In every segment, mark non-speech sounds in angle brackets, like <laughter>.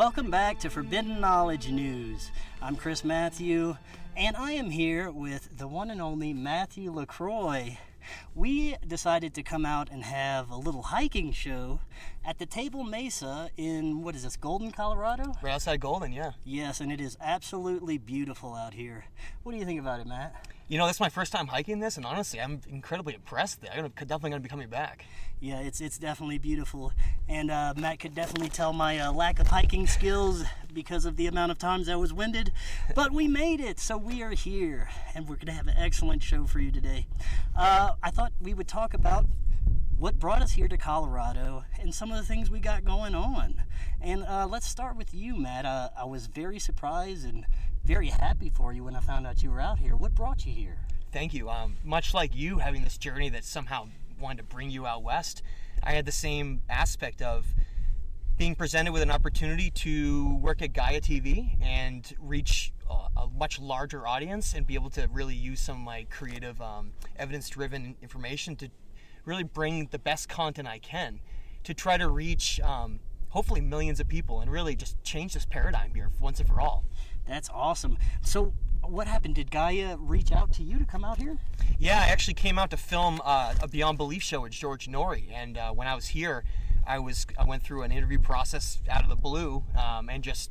Welcome back to Forbidden Knowledge News. I'm Chris Matthew, and I am here with the one and only Matthew LaCroix. We decided to come out and have a little hiking show at the Table Mesa in, what is this, Golden, Colorado? Right outside Golden, yeah. Yes, and it is absolutely beautiful out here. What do you think about it, Matt? You know, this is my first time hiking this, and honestly, I'm incredibly impressed. I'm definitely going to be coming back. Yeah, it's it's definitely beautiful, and uh, Matt could definitely tell my uh, lack of hiking skills because of the amount of times I was winded. <laughs> But we made it, so we are here, and we're going to have an excellent show for you today. Uh, I thought we would talk about what brought us here to Colorado and some of the things we got going on. And uh, let's start with you, Matt. Uh, I was very surprised and very happy for you when I found out you were out here. What brought you here? Thank you. Um, much like you having this journey that somehow wanted to bring you out west, I had the same aspect of being presented with an opportunity to work at Gaia TV and reach a, much larger audience and be able to really use some of my creative, um, evidence driven information to really bring the best content I can to try to reach um, hopefully millions of people and really just change this paradigm here once and for all. That's awesome. So, what happened? Did Gaia reach out to you to come out here? Yeah, I actually came out to film uh, a Beyond Belief show with George Noory, and uh, when I was here, I was I went through an interview process out of the blue, um, and just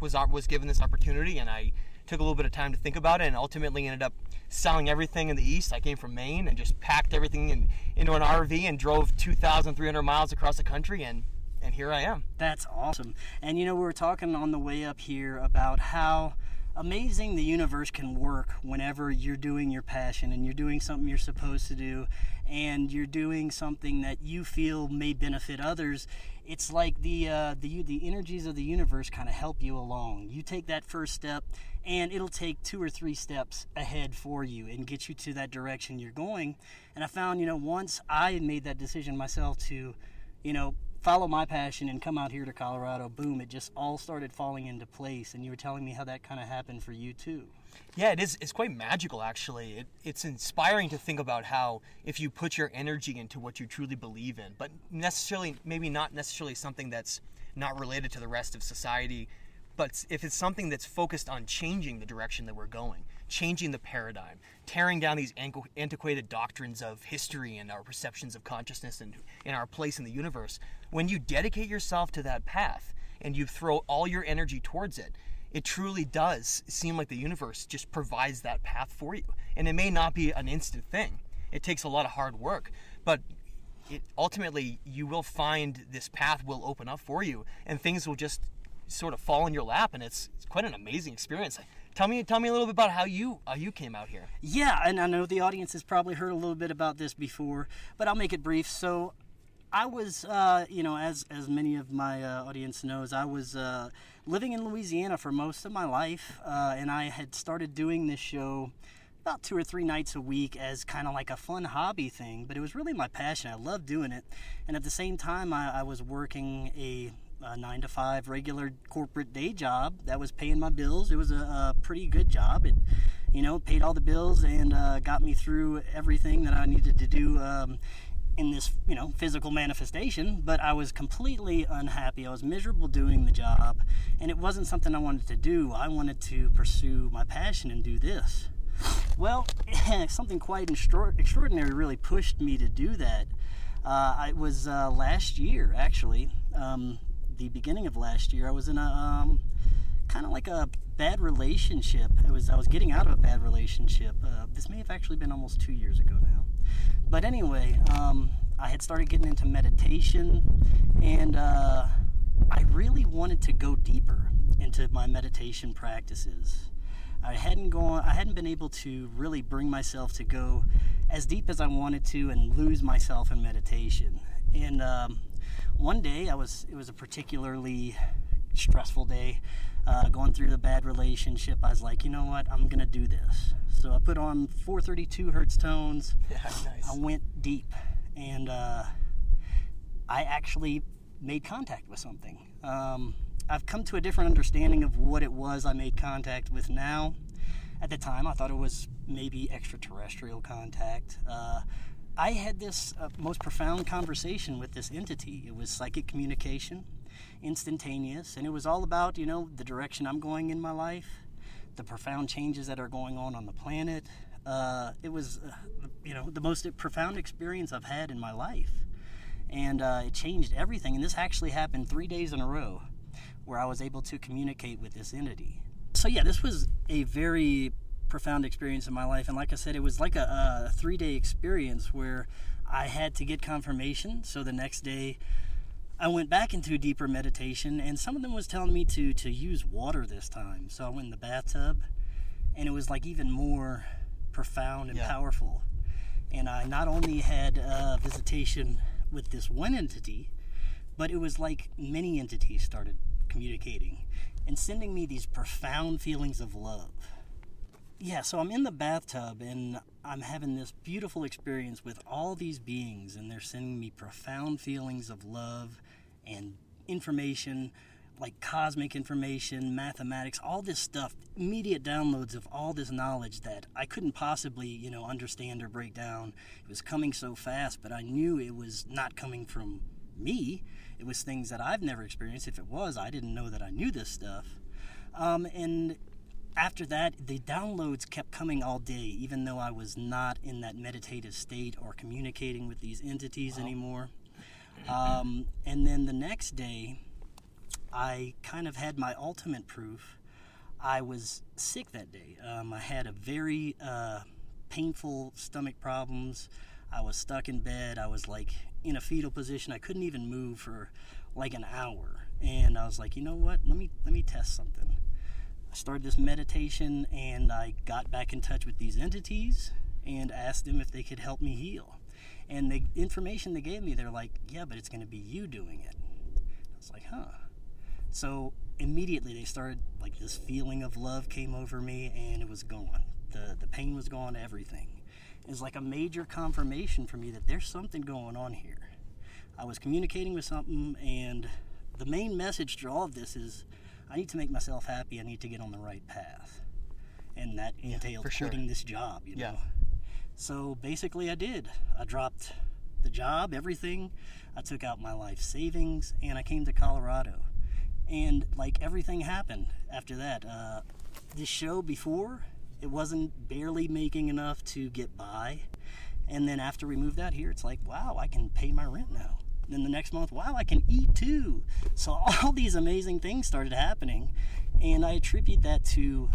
was was given this opportunity, and I took a little bit of time to think about it, and ultimately ended up selling everything in the east. I came from Maine and just packed everything in, into an RV and drove 2,300 miles across the country, and and here I am. That's awesome. And you know, we were talking on the way up here about how amazing the universe can work whenever you're doing your passion and you're doing something you're supposed to do and you're doing something that you feel may benefit others it's like the uh, the the energies of the universe kind of help you along. You take that first step and it'll take two or three steps ahead for you and get you to that direction you're going. And i found you know once i made that decision myself to you know follow my passion and come out here to Colorado, boom, it just all started falling into place. And you were telling me how that kind of happened for you too. Yeah, it is. It's quite magical, actually. It, it's inspiring to think about how if you put your energy into what you truly believe in, but necessarily, maybe not necessarily something that's not related to the rest of society, but if it's something that's focused on changing the direction that we're going, changing the paradigm, tearing down these antiquated doctrines of history and our perceptions of consciousness and, and our place in the universe, when you dedicate yourself to that path and you throw all your energy towards it, it truly does seem like the universe just provides that path for you. And it may not be an instant thing. It takes a lot of hard work, but it, ultimately you will find this path will open up for you and things will just sort of fall in your lap and it's, it's quite an amazing experience. Tell me, tell me a little bit about how you you came out here. Yeah, and I know the audience has probably heard a little bit about this before, but I'll make it brief. So, I was, uh, you know, as as many of my uh, audience knows, I was uh, living in Louisiana for most of my life, uh, and I had started doing this show about two or three nights a week as kind of like a fun hobby thing. But it was really my passion. I loved doing it, and at the same time, I, I was working a a nine to five regular corporate day job that was paying my bills. It was a, a pretty good job. It, you know, paid all the bills and uh, got me through everything that I needed to do um, in this, you know, physical manifestation. But I was completely unhappy. I was miserable doing the job, and it wasn't something I wanted to do. I wanted to pursue my passion and do this. Well, <laughs> something quite extraordinary really pushed me to do that. Uh, it was uh, last year, actually. Um, the beginning of last year, I was in a um, kind of like a bad relationship. It was I was getting out of a bad relationship. Uh, this may have actually been almost two years ago now. But anyway, um, I had started getting into meditation, and uh, I really wanted to go deeper into my meditation practices. I hadn't gone. I hadn't been able to really bring myself to go as deep as I wanted to and lose myself in meditation. And um, one day I was it was a particularly stressful day uh, going through the bad relationship. I was like you know what? I'm gonna do this. So I put on 432 hertz tones. <laughs> Yeah nice. I went deep and uh, I actually made contact with something. Um, I've come to a different understanding of what it was I made contact with now. At the time I thought it was maybe extraterrestrial contact. Uh, I had this uh, most profound conversation with this entity. It was psychic communication. instantaneous, and it was all about you know the direction I'm going in my life, the profound changes that are going on on the planet. Uh, it was, uh, you know, the most profound experience I've had in my life, and uh, it changed everything. And this actually happened three days in a row, where I was able to communicate with this entity. So yeah, this was a very profound experience in my life, and like I said, it was like a, a three-day experience where I had to get confirmation. So the next day, I went back into a deeper meditation, and some of them was telling me to to use water this time. So I went in the bathtub, and it was like even more profound and Yeah. powerful. And I not only had a visitation with this one entity, but it was like many entities started communicating and sending me these profound feelings of love. Yeah, so I'm in the bathtub and I'm having this beautiful experience with all these beings, and they're sending me profound feelings of love and information, like cosmic information, mathematics, all this stuff, immediate downloads of all this knowledge that I couldn't possibly, you know, understand or break down. It was coming so fast, but I knew it was not coming from me. It was things that I've never experienced. If it was, I didn't know that I knew this stuff. Um, and after that, the downloads kept coming all day, even though I was not in that meditative state or communicating with these entities anymore. Um, and then the next day, I kind of had my ultimate proof. I was sick that day. Um, I had a very uh, painful stomach problems. I was stuck in bed. I was like in a fetal position. I couldn't even move for like an hour. And I was like, you know what? Let me let me test something. I started this meditation and I got back in touch with these entities and asked them if they could help me heal. And the information they gave me, they're like, yeah, but it's going to be you doing it. I was like, huh. So immediately they started, like, this feeling of love came over me and it was gone. The, the pain was gone, everything. It was like a major confirmation for me that there's something going on here. I was communicating with something, and the main message to all of this is I need to make myself happy. I need to get on the right path. And that entailed for sure. quitting this job, you Yeah. know. So basically, I did. I dropped the job, everything. I took out my life savings, and I came to Colorado. And like everything happened after that. Uh, this show before, it wasn't barely making enough to get by. And then after we moved out here, it's like, wow, I can pay my rent now. Then the next month, wow, I can eat too. So <laughs> all these amazing things started happening. And I attribute that to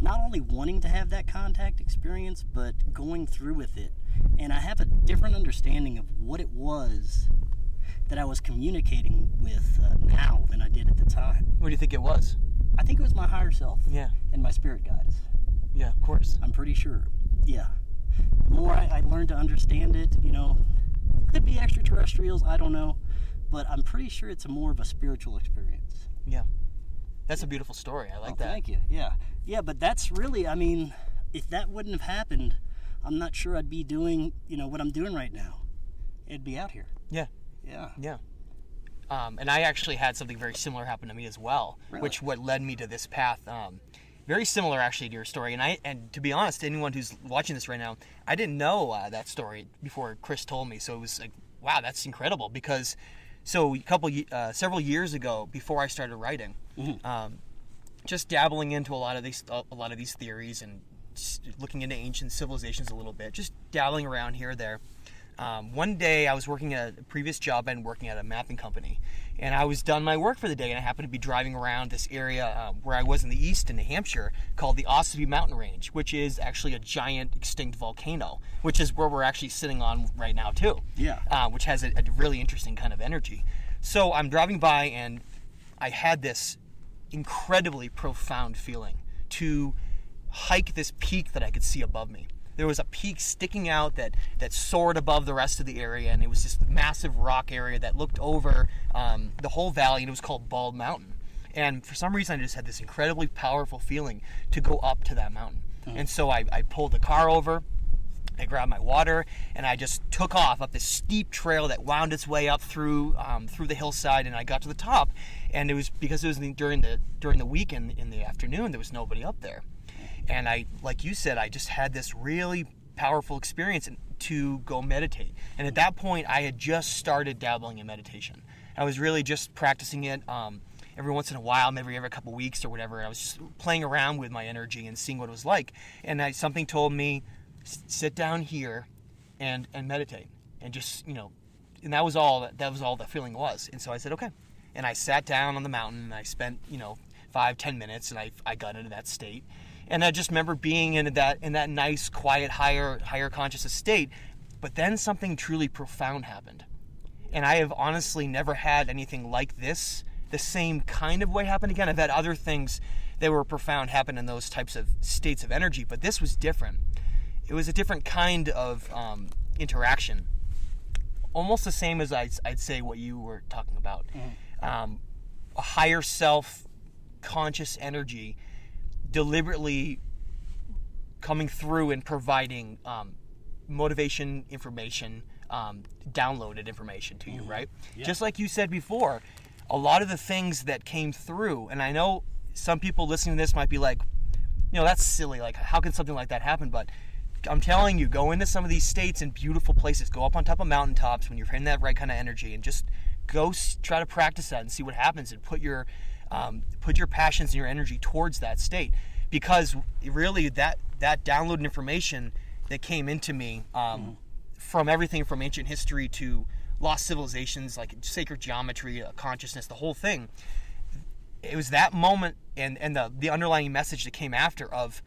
not only wanting to have that contact experience, but going through with it. And I have a different understanding of what it was that I was communicating with uh, now than I did at the time. What do you think it was? I think it was my higher self Yeah. and my spirit guides. Yeah, of course. I'm pretty sure. Yeah. The more I, I learn to understand it, you know, could be extraterrestrials, I don't know. But I'm pretty sure it's a more of a spiritual experience. Yeah. That's a beautiful story. I like Oh, that. Thank you. Yeah. Yeah, but that's really, I mean, if that wouldn't have happened, I'm not sure I'd be doing, you know, what I'm doing right now. It'd be out here. Yeah. Yeah. Yeah. Um, and I actually had something very similar happen to me as well, Really? which what led me to this path. Um, very similar actually to your story. And I and to be honest, anyone who's watching this right now, I didn't know uh, that story before Chris told me. So it was like, wow, that's incredible. Because so a couple uh, several years ago, before I started writing, um, just dabbling into a lot of these a lot of these theories and looking into ancient civilizations a little bit, just dabbling around here or there. Um, one day I was working at a previous job and working at a mapping company, and I was done my work for the day, and I happened to be driving around this area uh, where I was in the east in New Hampshire called the Ossipee Mountain Range, which is actually a giant extinct volcano, which is where we're actually sitting on right now too Yeah. uh, which has a, a really interesting kind of energy. So I'm driving by and I had this incredibly profound feeling to hike this peak that I could see above me. There was a peak sticking out that, that soared above the rest of the area, and it was this massive rock area that looked over um, the whole valley, and it was called Bald Mountain. And for some reason, I just had this incredibly powerful feeling to go up to that mountain. And so I, I pulled the car over, I grabbed my water and I just took off up this steep trail that wound its way up through um, through the hillside, and I got to the top. And it was because it was during the during the weekend in the afternoon. There was nobody up there, and I, like you said, I just had this really powerful experience to go meditate. And at that point, I had just started dabbling in meditation. I was really just practicing it um, every once in a while, maybe every couple weeks or whatever. I was just playing around with my energy and seeing what it was like. And I, something told me, sit down here and and meditate and just you know, and that was all that, that was all the feeling was. And so I said okay, and I sat down on the mountain and I spent you know five ten minutes and I I got into that state. And I just remember being in that in that nice, quiet, higher higher consciousness state. But then something truly profound happened and I have honestly never had anything like this, the same kind of way happen again. I've had other things that were profound happen in those types of states of energy, but this was different. It was a different kind of um, interaction, almost the same as I'd, I'd, say what you were talking about. Mm-hmm. Um, a higher self, conscious energy, deliberately coming through and providing um, motivation, information, um, downloaded information to you, mm-hmm. right? Yeah. Just like you said before, a lot of the things that came through, and I know some people listening to this might be like, you know, that's silly. Like, how can something like that happen? But I'm telling you, go into some of these states and beautiful places. Go up on top of mountaintops when you're in that right kind of energy, and just go try to practice that and see what happens, and put your um, put your passions and your energy towards that state. Because really, that that downloaded information that came into me um, mm-hmm from everything from ancient history to lost civilizations like sacred geometry, uh, consciousness, the whole thing. It was that moment and, and the, the underlying message that came after of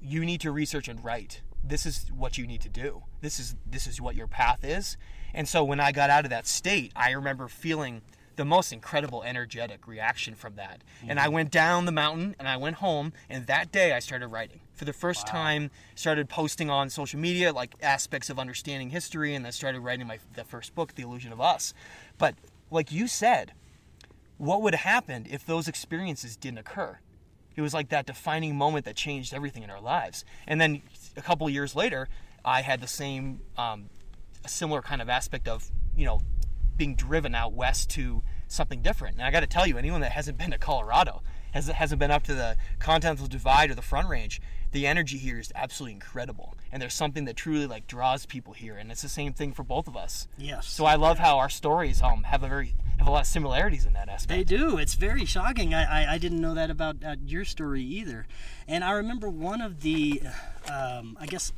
you need to research and write. This is what you need to do. This is this is what your path is. And so when I got out of that state, I remember feeling the most incredible energetic reaction from that. Mm-hmm. And I mm-hmm. went down the mountain and I went home and that day I started writing. For the first wow. time, started posting on social media like aspects of understanding history and I started writing my the first book, The Illusion of Us. But like you said, what would have happened if those experiences didn't occur? It was like that defining moment that changed everything in our lives. And then a couple years later, I had the same, um, a similar kind of aspect of, you know, being driven out west to something different. And I got to tell you, anyone that hasn't been to Colorado, has, hasn't been up to the Continental Divide or the Front Range, the energy here is absolutely incredible. And there's something that truly like draws people here, and it's the same thing for both of us. Yes. So I love how our stories um have a very have a lot of similarities in that aspect. They do. It's very shocking. I I, I didn't know that about uh, your story either. And I remember one of the, um, I guess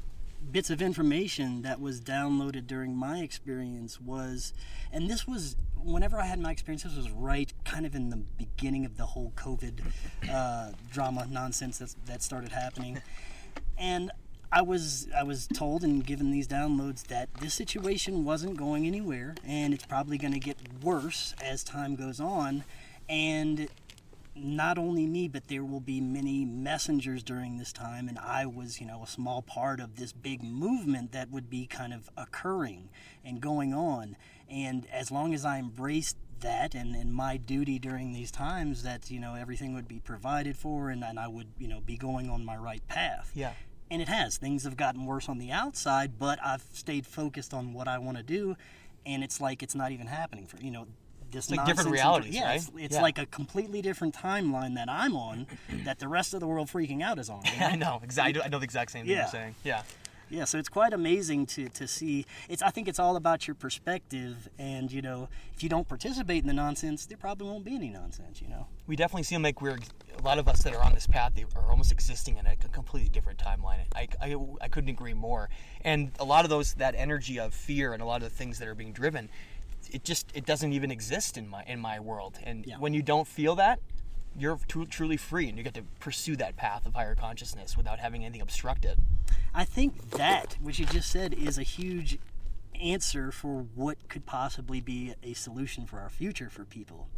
bits of information that was downloaded during my experience was, and this was whenever I had my experience, this was right kind of in the beginning of the whole COVID uh, drama nonsense that that started happening, and I was I was told and given these downloads that this situation wasn't going anywhere, and it's probably going to get worse as time goes on, and not only me, but there will be many messengers during this time, and I was, you know, a small part of this big movement that would be kind of occurring and going on. And as long as I embraced that and, and my duty during these times, that, you know, everything would be provided for and, and I would, you know, be going on my right path. Yeah. And it has. Things have gotten worse on the outside, but I've stayed focused on what I want to do and it's like it's not even happening for you know this it's like different realities, yeah, right? It's, it's yeah. like a completely different timeline that I'm on, that the rest of the world freaking out is on. You know? <laughs> I know exactly. I know the exact same thing yeah. you're saying. Yeah. Yeah, so it's quite amazing to, to see. It's I think it's all about your perspective, and you know, if you don't participate in the nonsense, there probably won't be any nonsense. You know, we definitely seem like we're a lot of us that are on this path they are almost existing in a completely different timeline. I, I, I couldn't agree more. And a lot of those that energy of fear and a lot of the things that are being driven it just it doesn't even exist in my in my world. And yeah. when you don't feel that, you're t- truly free, and you get to pursue that path of higher consciousness without having anything obstruct it. I think that what you just said is a huge answer for what could possibly be a solution for our future for people.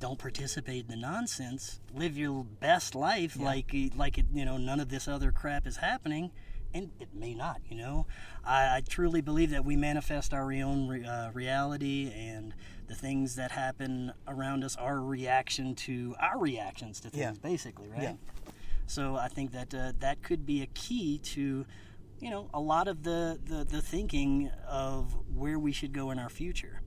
Don't participate in the nonsense. Live your best life yeah. like like it, you know none of this other crap is happening and it may not, you know. I, I truly believe that we manifest our own re, uh, reality, and the things that happen around us are a reaction to our reactions to things, yeah. basically, right? Yeah. So I think that uh, that could be a key to, you know, a lot of the, the, the thinking of where we should go in our future.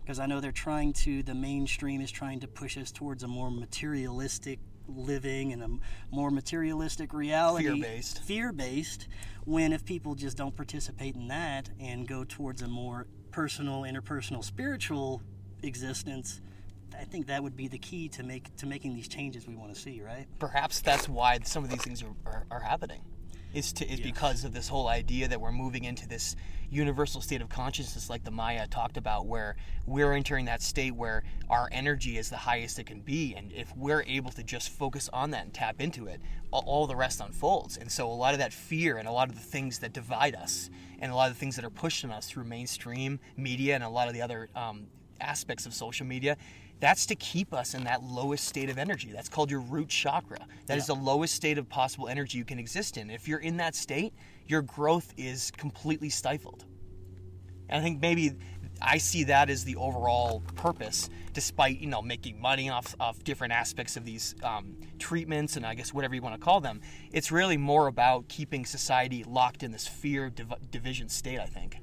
Because I know they're trying to, the mainstream is trying to push us towards a more materialistic living in a more materialistic reality, Fear-based. fear-based. When if people just don't participate in that and go towards a more personal, interpersonal, spiritual existence, I think that would be the key to make to making these changes we want to see. Right? Perhaps that's why some of these things are, are, are happening. Is to is Yes. because of this whole idea that we're moving into this universal state of consciousness, like the Maya talked about, where we're entering that state where our energy is the highest it can be, and if we're able to just focus on that and tap into it, all, all the rest unfolds. And so, a lot of that fear and a lot of the things that divide us, and a lot of the things that are pushing us through mainstream media and a lot of the other um, aspects of social media that's to keep us in that lowest state of energy. That's called your root chakra. That is the lowest state of possible energy you can exist in. If you're in that state your growth is completely stifled. And i think maybe i see that as the overall purpose despite you know making money off of different aspects of these um, treatments and i guess whatever you want to call them. It's really more about keeping society locked in this fear div- division state i think.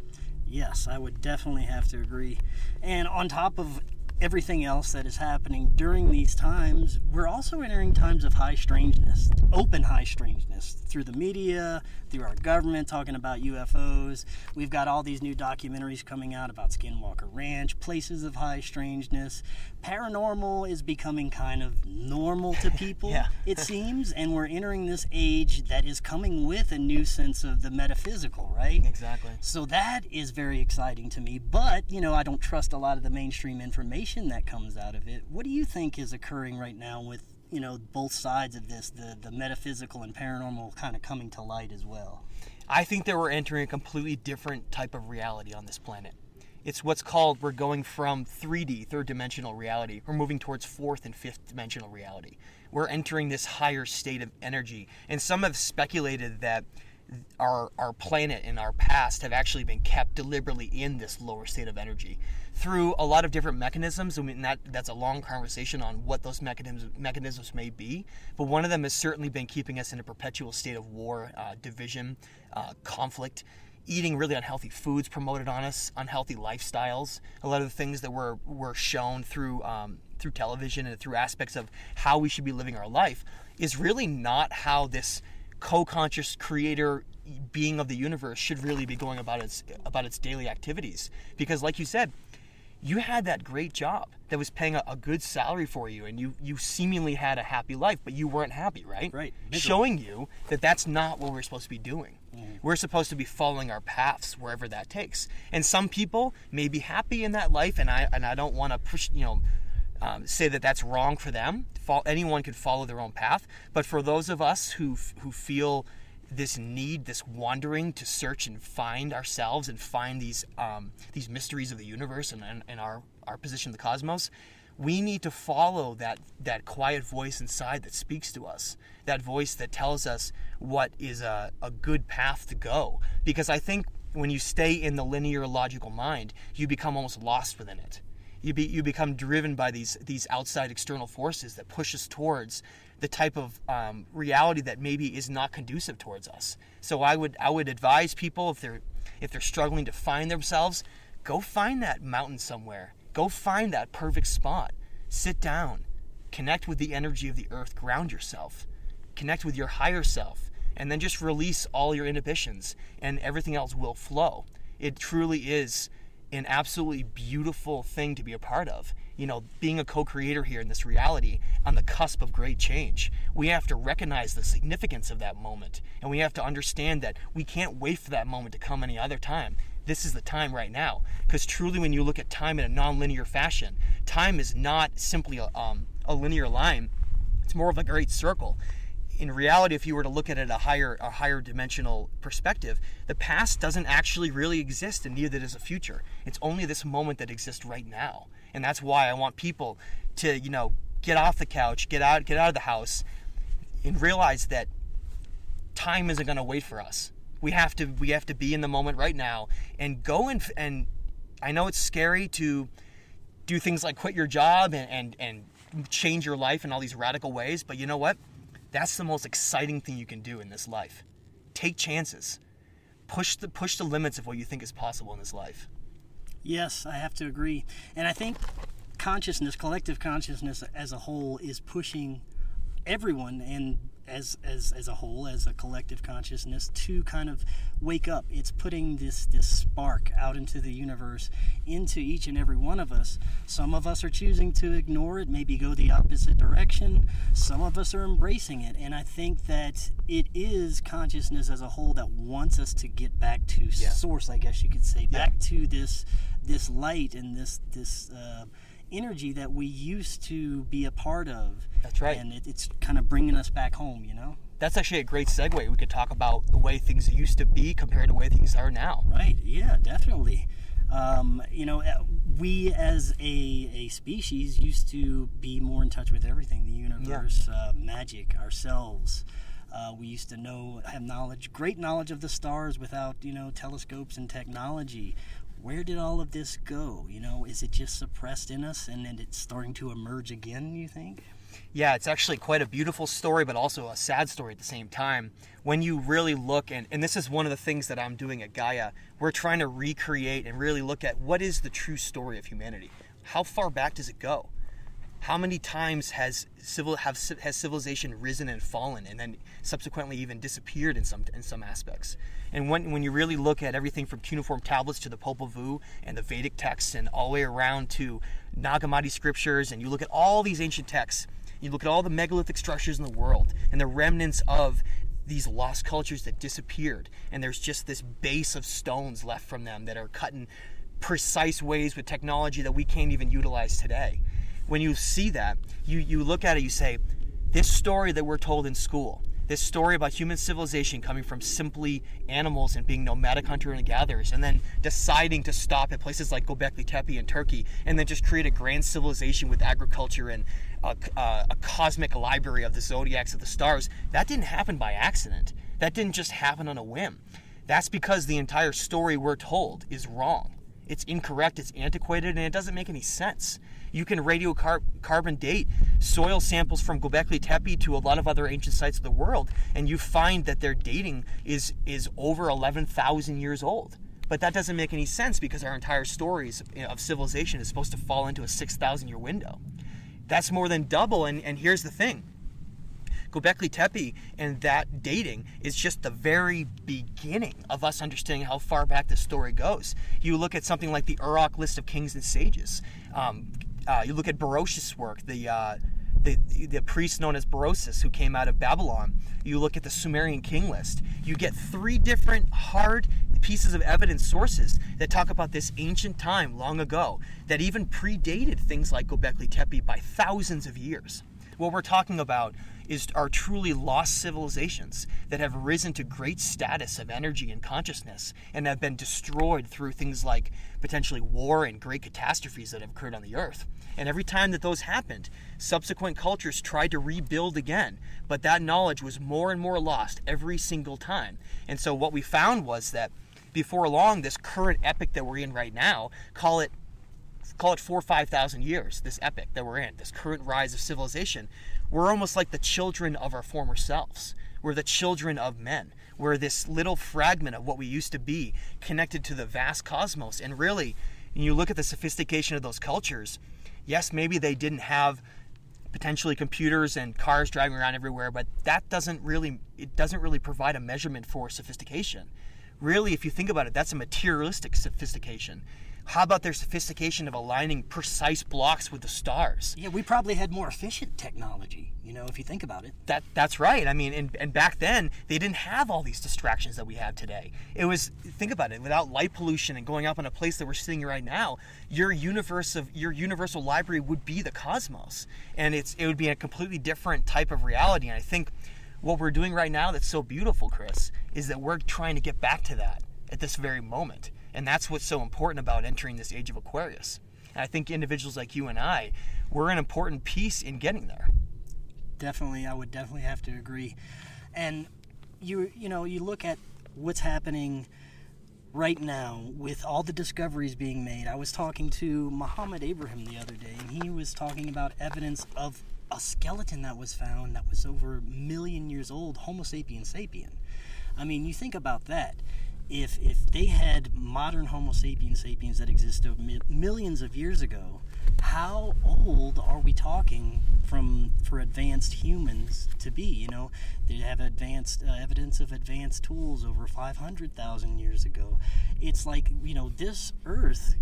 Yes, I would definitely have to agree. And on top of everything else that is happening during these times, we're also entering times of high strangeness, open high strangeness through the media, through our government talking about UFOs. We've got all these new documentaries coming out about Skinwalker Ranch, places of high strangeness. Paranormal is becoming kind of normal to <laughs> people, Yeah. it seems, and we're entering this age that is coming with a new sense of the metaphysical, right? exactly So that is very exciting to me. But, you know, I don't trust a lot of the mainstream information that comes out of it. What do you think is occurring right now with, you know, both sides of this, the, the metaphysical and paranormal kind of coming to light as well? I think that we're entering a completely different type of reality on this planet. It's what's called we're going from 3D, third dimensional reality. We're moving towards fourth and fifth dimensional reality. We're entering this higher state of energy. And some have speculated that our our planet and our past have actually been kept deliberately in this lower state of energy through a lot of different mechanisms. I mean, that that's a long conversation on what those mechanisms mechanisms may be. But one of them has certainly been keeping us in a perpetual state of war, uh, division, uh, conflict. Eating really unhealthy foods promoted on us, unhealthy lifestyles. A lot of the things that were were shown through um, through television and through aspects of how we should be living our life is really not how this co-conscious creator being of the universe should really be going about its about its daily activities because like you said you had that great job that was paying a, a good salary for you and you you seemingly had a happy life but you weren't happy right? Right. showing you that that's not what we're supposed to be doing. We're supposed to be following our paths wherever that takes. And some people may be happy in that life and i and i don't want to push you know um, say that that's wrong for them. Anyone could follow their own path, but for those of us who who feel this need, this wandering to search and find ourselves and find these um, these mysteries of the universe and, and, and our our position in the cosmos, we need to follow that that quiet voice inside that speaks to us. That voice that tells us what is a, a good path to go. Because I think when you stay in the linear logical mind, you become almost lost within it you be you become driven by these these outside external forces that push us towards the type of um, reality that maybe is not conducive towards us. So I would I would advise people if they're if they're struggling to find themselves, go find that mountain somewhere. Go find that perfect spot. Sit down, connect with the energy of the earth, ground yourself, connect with your higher self, and then just release all your inhibitions, and everything else will flow. It truly is an absolutely beautiful thing to be a part of. You know, being a co creator here in this reality on the cusp of great change, we have to recognize the significance of that moment. And we have to understand that we can't wait for that moment to come any other time. This is the time right now. Because truly, when you look at time in a non linear fashion, time is not simply a, um, a linear line, it's more of a great circle in reality, if you were to look at it a higher a higher dimensional perspective, the past doesn't actually really exist, and neither does the future. It's only this moment that exists right now, and that's why I want people to you know get off the couch, get out get out of the house, and realize that time isn't going to wait for us. We have to we have to be in the moment right now and go and and I know it's scary to do things like quit your job and, and, and change your life in all these radical ways, but you know what? That's the most exciting thing you can do in this life. Take chances. Push the push the limits of what you think is possible in this life. Yes, I have to agree. And I think consciousness, collective consciousness as a whole, is pushing everyone and as, as as a whole, as a collective consciousness, to kind of wake up. It's putting this this spark out into the universe, into each and every one of us. Some of us are choosing to ignore it, maybe go the opposite direction. Some of us are embracing it, and I think that it is consciousness as a whole that wants us to get back to Yeah. source, I guess you could say, Yeah. back to this this light and this this. Uh, energy that we used to be a part of That's right. and it, it's kind of bringing us back home you know That's actually a great segue. We could talk about the way things used to be compared to the way things are now. right yeah definitely um, you know uh, we as a, a species used to be more in touch with everything the universe uh, magic ourselves uh, we used to know have knowledge great knowledge of the stars without you know telescopes and technology where did all of this go you know is it just suppressed in us and then it's starting to emerge again you think Yeah, it's actually quite a beautiful story, but also a sad story at the same time. When you really look, and, and this is one of the things that I'm doing at Gaia, we're trying to recreate and really look at what is the true story of humanity. How far back does it go? How many times has civil have has civilization risen and fallen, and then subsequently even disappeared in some in some aspects? And when when you really look at everything from cuneiform tablets to the Popol Vuh and the Vedic texts, and all the way around to Nag Hammadi scriptures, and you look at all these ancient texts, you look at all the megalithic structures in the world and the remnants of these lost cultures that disappeared, and there's just this base of stones left from them that are cut in precise ways with technology that we can't even utilize today. When you see that, you, you look at it, you say, this story that we're told in school, this story about human civilization coming from simply animals and being nomadic hunter and gatherers, and then deciding to stop at places like Göbekli Tepe in Turkey, and then just create a grand civilization with agriculture and a, a, uh, a cosmic library of the zodiacs of the stars, that didn't happen by accident. That didn't just happen on a whim. That's because the entire story we're told is wrong. It's incorrect, it's antiquated, and it doesn't make any sense. You can radiocarbon date soil samples from Göbekli Tepe to a lot of other ancient sites of the world, and you find that their dating is is over 11,000 years old. But that doesn't make any sense because our entire stories of civilization is supposed to fall into a 6,000 year window. That's more than double, and, and here's the thing. Göbekli Tepe and that dating is just the very beginning of us understanding how far back the story goes. You look at something like the Uruk list of kings and sages. Um, uh, you look at Berosus' work, the, uh, the the priest known as Berosus who came out of Babylon. You look at the Sumerian king list. You get three different hard pieces of evidence sources that talk about this ancient time long ago that even predated things like Göbekli Tepe by thousands of years. What we're talking about is are truly lost civilizations that have risen to great status of energy and consciousness and have been destroyed through things like potentially war and great catastrophes that have occurred on the earth. And every time that those happened, subsequent cultures tried to rebuild again, but that knowledge was more and more lost every single time. And so what we found was that before long, this current epic that we're in right now, call it call it four or five thousand years, this epic that we're in, this current rise of civilization, we're almost like the children of our former selves. We're the children of men. We're this little fragment of what we used to be, connected to the vast cosmos. And really, when you look at the sophistication of those cultures, yes, maybe they didn't have potentially computers and cars driving around everywhere, but that doesn't really it doesn't really provide a measurement for sophistication. Really, if you think about it, that's a materialistic sophistication. How about their sophistication of aligning precise blocks with the stars? Yeah, we probably had more efficient technology, you know, if you think about it. That that's right. I mean, and, and back then they didn't have all these distractions that we have today. It was think about it, without light pollution and going up in a place that we're sitting right now, your universe of your universal library would be the cosmos, and it's it would be a completely different type of reality. And I think what we're doing right now that's so beautiful, Chris, is that we're trying to get back to that at this very moment. And that's what's so important about entering this age of Aquarius. And I think individuals like you and I, we're an important piece in getting there. Definitely, I would definitely have to agree. And you you know, you look at what's happening right now with all the discoveries being made. I was talking to Muhammad Abraham the other day and he was talking about evidence of a skeleton that was found that was over a million years old, Homo sapiens sapien. I mean, you think about that. If if they had modern Homo sapiens sapiens that existed mi- millions of years ago, how old are we talking from for advanced humans to be? You know, they have advanced uh, evidence of advanced tools over 500,000 years ago. It's like, you know, this Earth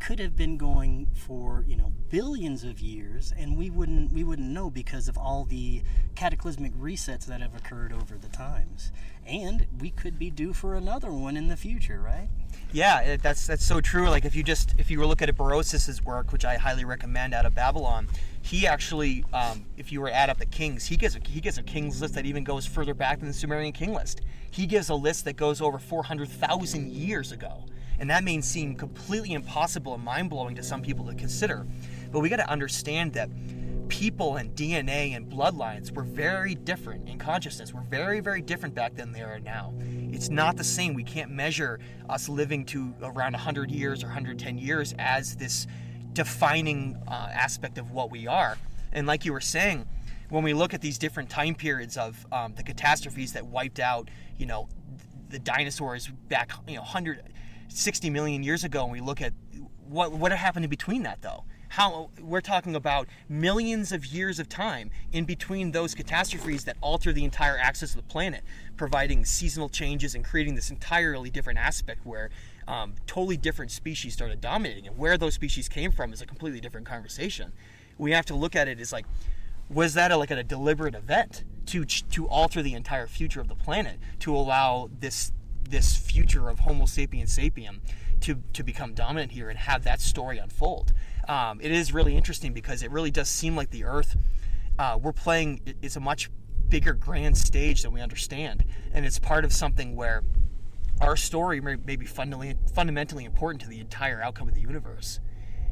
could have been going for you know billions of years and we wouldn't we wouldn't know because of all the cataclysmic resets that have occurred over the times. And we could be due for another one in the future right? Yeah that's that's so true. Like if you just if you were look at Berosus's work which i highly recommend out of babylon he actually um, if you were to add up the kings he gives a, he gives a kings list that even goes further back than the sumerian king list. He gives a list that goes over 400000 years ago and that may seem completely impossible and mind-blowing to some people to consider but we got to understand that people and DNA and bloodlines were very different in consciousness. We're very, very different back then than they are now. It's not the same. We can't measure us living to around 100 years or 110 years as this defining uh, aspect of what we are. And like you were saying, when we look at these different time periods of um, the catastrophes that wiped out, you know, the dinosaurs back, you know, 160 million years ago, and we look at what what happened in between that, though how we're talking about millions of years of time in between those catastrophes that alter the entire axis of the planet, providing seasonal changes and creating this entirely different aspect where um, totally different species started dominating. And where those species came from is a completely different conversation. We have to look at it as like, was that a, like a deliberate event to to alter the entire future of the planet to allow this this future of Homo sapiens sapien to to become dominant here and have that story unfold? um, it is really interesting because it really does seem like the Earth. Uh, we're playing. It's a much bigger, grand stage than we understand, and it's part of something where our story may, may be fundamentally fundamentally important to the entire outcome of the universe.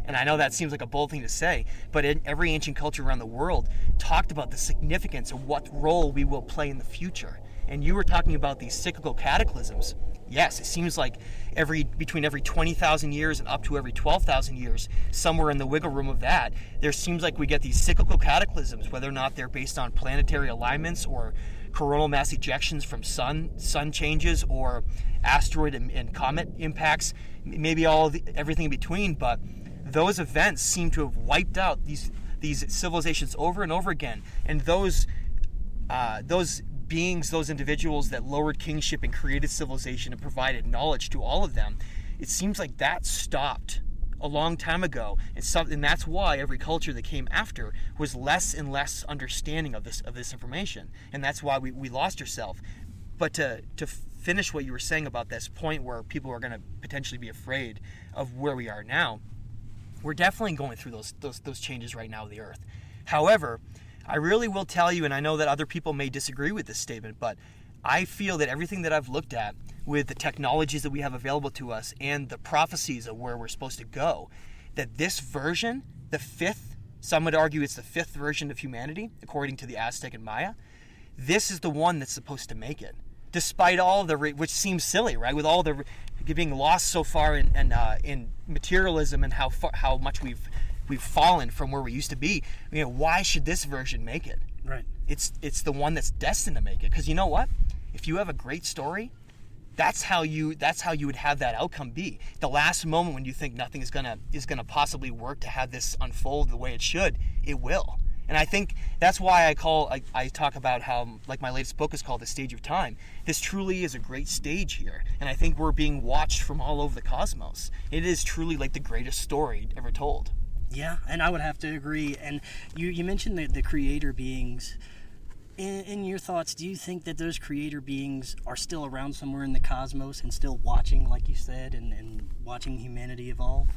And I know that seems like a bold thing to say, but every ancient culture around the world talked about the significance of what role we will play in the future. And you were talking about these cyclical cataclysms yes, it seems like every between every 20,000 years and up to every 12,000 years, somewhere in the wiggle room of that, there seems like we get these cyclical cataclysms, whether or not they're based on planetary alignments or coronal mass ejections from sun sun changes or asteroid and, and comet impacts, maybe all the, everything in between. But those events seem to have wiped out these these civilizations over and over again, and those uh, those beings, those individuals that lowered kingship and created civilization and provided knowledge to all of them, it seems like that stopped a long time ago, and, and that's why every culture that came after was less and less understanding of this of this information, and that's why we, we lost ourselves. But to to finish what you were saying about this point where people are going to potentially be afraid of where we are now, we're definitely going through those those, those changes right now of the Earth. However, I really will tell you, and I know that other people may disagree with this statement, but I feel that everything that I've looked at with the technologies that we have available to us and the prophecies of where we're supposed to go, that this version, the fifth, some would argue it's the fifth version of humanity, according to the Aztec and Maya, this is the one that's supposed to make it. Despite all the, which seems silly, right? With all the being lost so far in, in, uh, in materialism and how far, how much we've we've fallen from where we used to be. You know, why should this version make it? Right. It's it's the one that's destined to make it. Because you know what? If you have a great story, that's how you that's how you would have that outcome be. The last moment when you think nothing is gonna is gonna possibly work to have this unfold the way it should, it will. And I think that's why I call I, I talk about how like my latest book is called The Stage of Time. This truly is a great stage here, and I think we're being watched from all over the cosmos. It is truly like the greatest story ever told. Yeah, and I would have to agree. And you, you mentioned the, the creator beings. In, in, your thoughts, do you think that those creator beings are still around somewhere in the cosmos and still watching, like you said, and, and watching humanity evolve?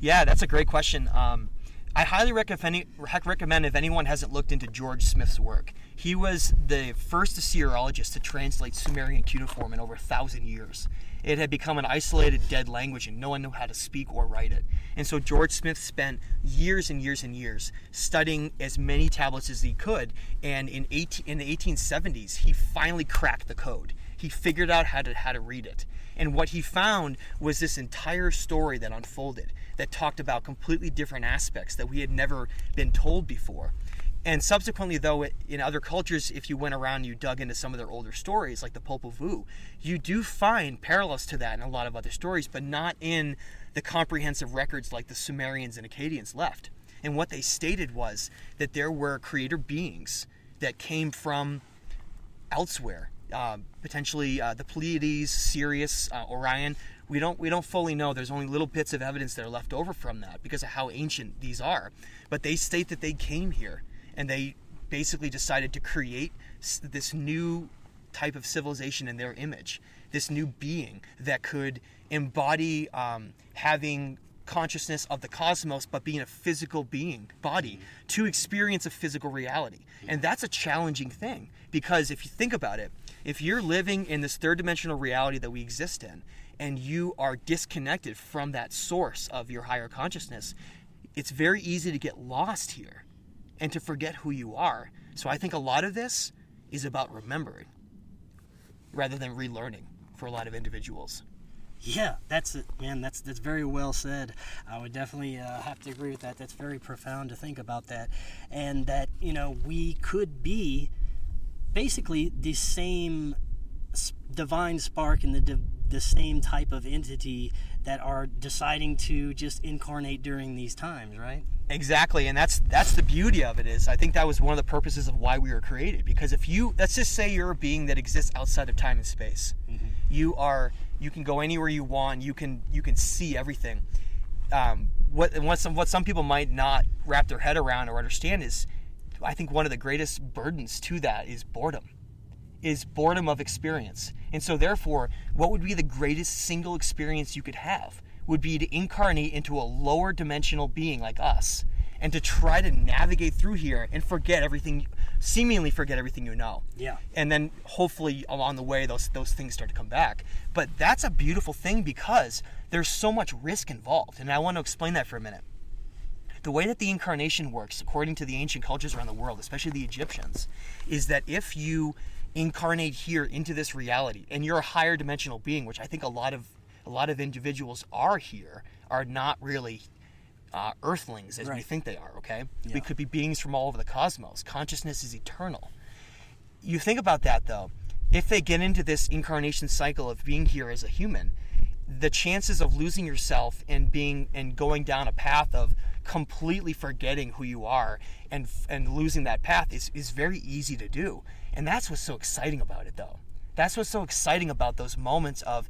Yeah, that's a great question. Um, I highly recommend, recommend if anyone hasn't looked into George Smith's work. He was the first Assyriologist to translate Sumerian cuneiform in over a thousand years it had become an isolated dead language and no one knew how to speak or write it. And so George Smith spent years and years and years studying as many tablets as he could. And in, 18, in the 1870s, he finally cracked the code. He figured out how to, how to read it. And what he found was this entire story that unfolded that talked about completely different aspects that we had never been told before. And subsequently, though, in other cultures, if you went around and you dug into some of their older stories, like the Popol Vuh, you do find parallels to that in a lot of other stories, but not in the comprehensive records like the Sumerians and Akkadians left. And what they stated was that there were creator beings that came from elsewhere, uh, potentially uh, the Pleiades, Sirius, uh, Orion. We don't we don't fully know. There's only little bits of evidence that are left over from that because of how ancient these are. But they state that they came here and they basically decided to create this new type of civilization in their image, this new being that could embody um, having consciousness of the cosmos, but being a physical being, body, to experience a physical reality. And that's a challenging thing because if you think about it, if you're living in this third dimensional reality that we exist in, and you are disconnected from that source of your higher consciousness, it's very easy to get lost here and to forget who you are. So I think a lot of this is about remembering rather than relearning for a lot of individuals. Yeah, that's it, man. That's that's very well said. I would definitely uh, have to agree with that. That's very profound to think about that, and that you know we could be basically the same divine spark and the div- the same type of entity that are deciding to just incarnate during these times, right? Exactly, and that's that's the beauty of it is I think that was one of the purposes of why we were created because if you let's just say you're a being that exists outside of time and space. Mm-hmm. You are you can go anywhere you want, you can you can see everything. Um, what what some what some people might not wrap their head around or understand is I think one of the greatest burdens to that is boredom is boredom of experience. And so, therefore, what would be the greatest single experience you could have would be to incarnate into a lower dimensional being like us and to try to navigate through here and forget everything, seemingly forget everything you know. Yeah. And then hopefully along the way, those, those things start to come back. But that's a beautiful thing because there's so much risk involved. And I want to explain that for a minute. The way that the incarnation works, according to the ancient cultures around the world, especially the Egyptians, is that if you incarnate here into this reality and you're a higher dimensional being which i think a lot of a lot of individuals are here are not really uh, earthlings as right. we think they are okay yeah. we could be beings from all over the cosmos consciousness is eternal you think about that though if they get into this incarnation cycle of being here as a human the chances of losing yourself and being and going down a path of completely forgetting who you are and and losing that path is is very easy to do and that's what's so exciting about it, though. That's what's so exciting about those moments of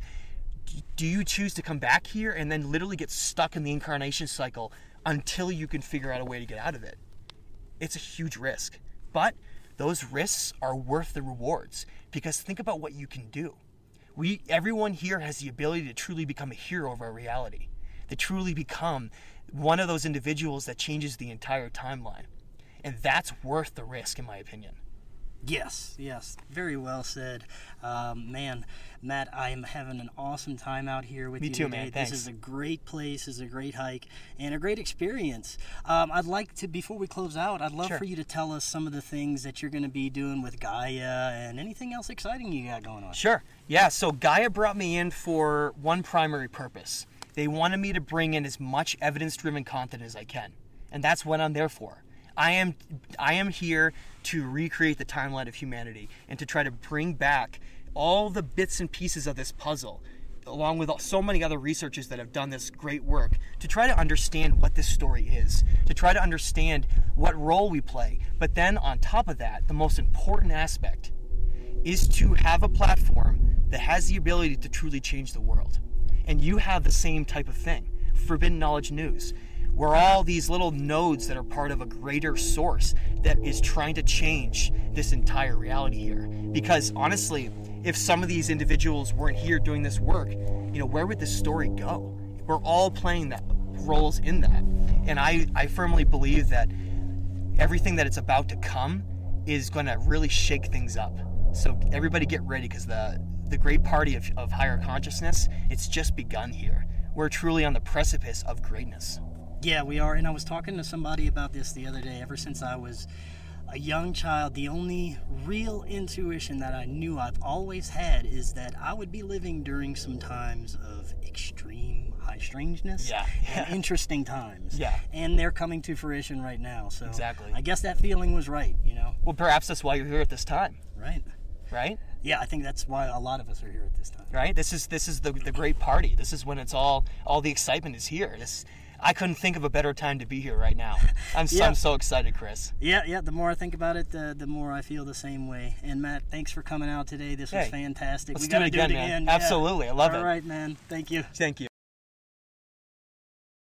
do you choose to come back here and then literally get stuck in the incarnation cycle until you can figure out a way to get out of it? It's a huge risk. But those risks are worth the rewards because think about what you can do. We everyone here has the ability to truly become a hero of our reality. To truly become one of those individuals that changes the entire timeline. And that's worth the risk in my opinion. Yes, yes, very well said. Um, man, Matt, I am having an awesome time out here with Me you too, today. man. Thanks. This is a great place, this is a great hike, and a great experience. Um, I'd like to, before we close out, I'd love sure. for you to tell us some of the things that you're going to be doing with Gaia and anything else exciting you got going on. Sure. Yeah, so Gaia brought me in for one primary purpose. They wanted me to bring in as much evidence driven content as I can, and that's what I'm there for. I am I am here to recreate the timeline of humanity and to try to bring back all the bits and pieces of this puzzle along with so many other researchers that have done this great work to try to understand what this story is, to try to understand what role we play. But then on top of that, the most important aspect is to have a platform that has the ability to truly change the world. And you have the same type of thing. Forbidden Knowledge News. We're all these little nodes that are part of a greater source that is trying to change this entire reality here. Because honestly, if some of these individuals weren't here doing this work, you know, where would this story go? We're all playing that roles in that. And I, I firmly believe that everything that it's about to come is going to really shake things up. So everybody get ready because the the great party of, of higher consciousness, it's just begun here. We're truly on the precipice of greatness. Yeah, we are. And I was talking to somebody about this the other day. Ever since I was a young child, the only real intuition that I knew I've always had is that I would be living during some times of extreme high strangeness Yeah, and <laughs> interesting times. Yeah. And they're coming to fruition right now. So Exactly. I guess that feeling was right, you know? Well, perhaps that's why you're here at this time, Right. right? Yeah, I think that's why a lot of us are here at this time. Right. This is this is the the great party. This is when it's all all the excitement is here. This I couldn't think of a better time to be here right now. <laughs> I'm so, Yeah. I'm so excited, Chris. Yeah, yeah. The more I think about it, the, the more I feel the same way. And Matt, thanks for coming out today. This was fantastic. let's we do it again, do it again. Yeah. Absolutely. I love All it. All right, man. Thank you. Thank you.